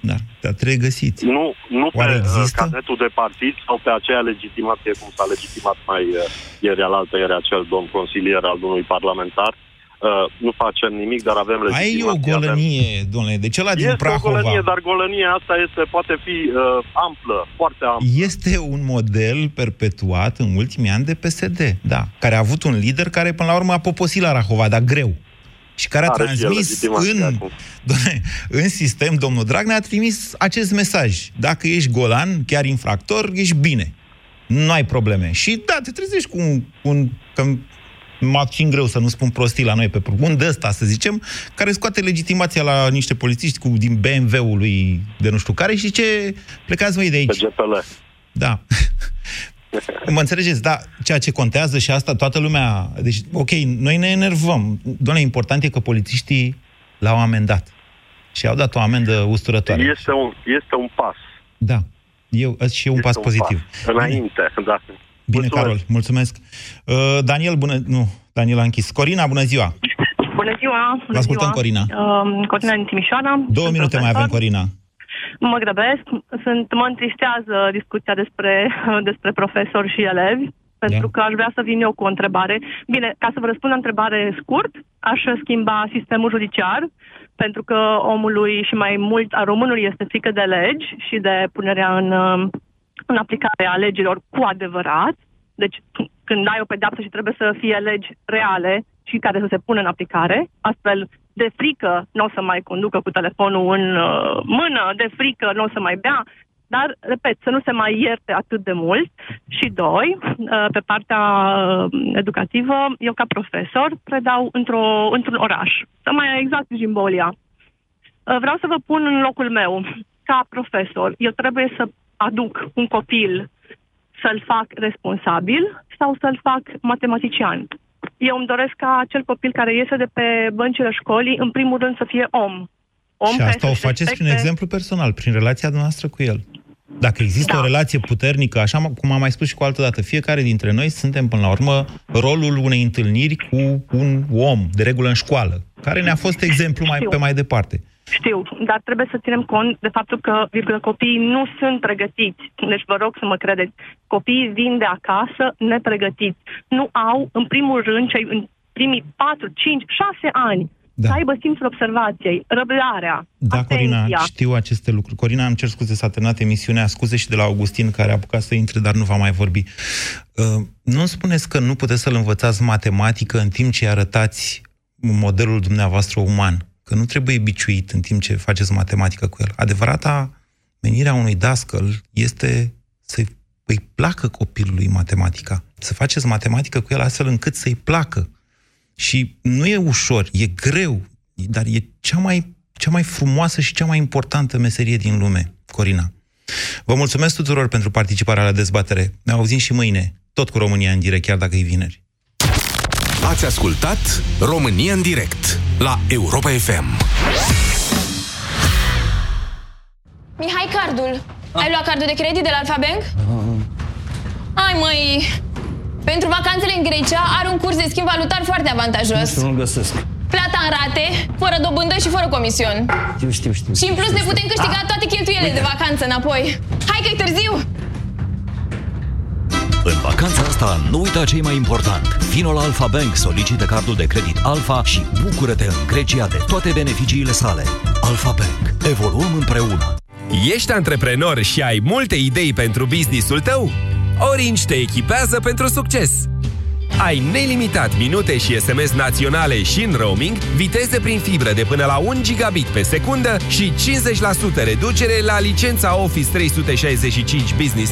Da, dar trebuie găsit. Nu, nu Oare pe uh, există? carnetul de partid sau pe aceea legitimație, cum s-a legitimat mai uh, ieri alaltă, ieri acel domn consilier al unui parlamentar, Uh, nu facem nimic, dar avem legitimație. Ai o golănie, avem... domnule, de ce la din este Prahova? o golănie, dar golănia asta este, poate fi uh, amplă, foarte amplă. Este un model perpetuat în ultimii ani de PSD, da, care a avut un lider care până la urmă a poposit la Rahova, dar greu. Și care a Are transmis în, doamne, în sistem, domnul Dragnea a trimis acest mesaj. Dacă ești golan, chiar infractor, ești bine. Nu ai probleme. Și da, te trezești cu un, un că m-a țin greu să nu spun prostii la noi pe un de ăsta, să zicem, care scoate legitimația la niște polițiști cu, din BMW-ul lui de nu știu care și ce plecați voi de aici. Pe GPL. Da. Mă înțelegeți, da, ceea ce contează și asta, toată lumea... Deci, ok, noi ne enervăm. Doamne, important e că polițiștii l-au amendat. Și au dat o amendă usturătoare. Este un, este un pas. Da. Eu, și e un este pas un pozitiv. Pas. Înainte, da. Bine, mulțumesc. Carol, mulțumesc. Uh, Daniel, bună... Nu, Daniel a închis. Corina, bună ziua! Bună ziua! Bună Vă ascultăm, ziua. Corina. Uh, Corina din Timișoara. Două Sunt minute mai profesor. avem, Corina. Mă grăbesc. Sunt, mă întristează discuția despre, despre profesori și elevi, pentru Da. că aș vrea să vin eu cu o întrebare. Bine, ca să vă răspund la întrebare scurt, aș schimba sistemul judiciar, pentru că omului și mai mult a românului este frică de legi și de punerea în, uh, în aplicare a legilor cu adevărat. Deci când ai o pedeapsă și trebuie să fie legi reale și care să se pună în aplicare, astfel de frică nu o să mai conducă cu telefonul în uh, mână, de frică nu o să mai bea, dar, repet, să nu se mai ierte atât de mult. Și doi, uh, pe partea uh, educativă, eu ca profesor predau într-o, într-un oraș, să mai exact Jimbolia. Uh, Vreau să vă pun în locul meu. Ca profesor, eu trebuie să aduc un copil să-l fac responsabil sau să-l fac matematician. Eu îmi doresc ca acel copil care iese de pe băncile școlii, în primul rând, să fie om. Om și care asta o să-și faceți prin respecte- exemplu personal, prin relația noastră cu el. Dacă există Da. o relație puternică, așa cum am mai spus și cu altă dată, fiecare dintre noi suntem, până la urmă, rolul unei întâlniri cu un om, de regulă în școală, care ne-a fost exemplu mai, Știu. pe mai departe. Știu, dar trebuie să ținem cont de faptul că, virgulă, copiii nu sunt pregătiți. Deci vă rog să mă credeți. Copiii vin de acasă nepregătiți. Nu au, în primul rând, cei în primii 4, 5, 6 ani, da. să aibă simțul observației, răbdarea, Da, atenția. Corina, știu aceste lucruri. Corina, îmi cer scuze, s-a terminat emisiunea, scuze și de la Augustin, care a apucat să intre, dar nu va mai vorbi. Uh, nu spuneți că nu puteți să-l învățați matematică în timp ce îi arătați modelul dumneavoastră uman, că nu trebuie biciuit în timp ce faceți matematică cu el. Adevărata menirea unui dascăl este să îi placă copilului matematica. Să faceți matematică cu el astfel încât să-i placă. Și nu e ușor, e greu, dar e cea mai, cea mai frumoasă și cea mai importantă meserie din lume, Corina. Vă mulțumesc tuturor pentru participarea la dezbatere. Ne auzim și mâine, tot cu România în direct, chiar dacă e vineri. Ați ascultat România în direct la Europa FM. Mihai, cardul. Ai luat cardul de credit de la Alfa Bank? Hai măi! Pentru vacanțele în Grecia are un curs de schimb valutar foarte avantajos. Nu știu, nu-l găsesc. Plata în rate, fără dobândă și fără comision. Știu, știu, știu. Și în plus ne putem câștiga toate cheltuielile de vacanță înapoi. Hai că-i târziu! În vacanța asta, nu uita ce e mai important. Vino la Alfa Bank, solicită cardul de credit Alfa și bucură-te în Grecia de toate beneficiile sale. Alfa Bank. Evoluăm împreună. Ești antreprenor și ai multe idei pentru businessul tău? Orange te echipează pentru succes! Ai nelimitat minute și SMS naționale și în roaming, viteze prin fibră de până la 1 gigabit pe secundă și 50% reducere la licența Office 365 Business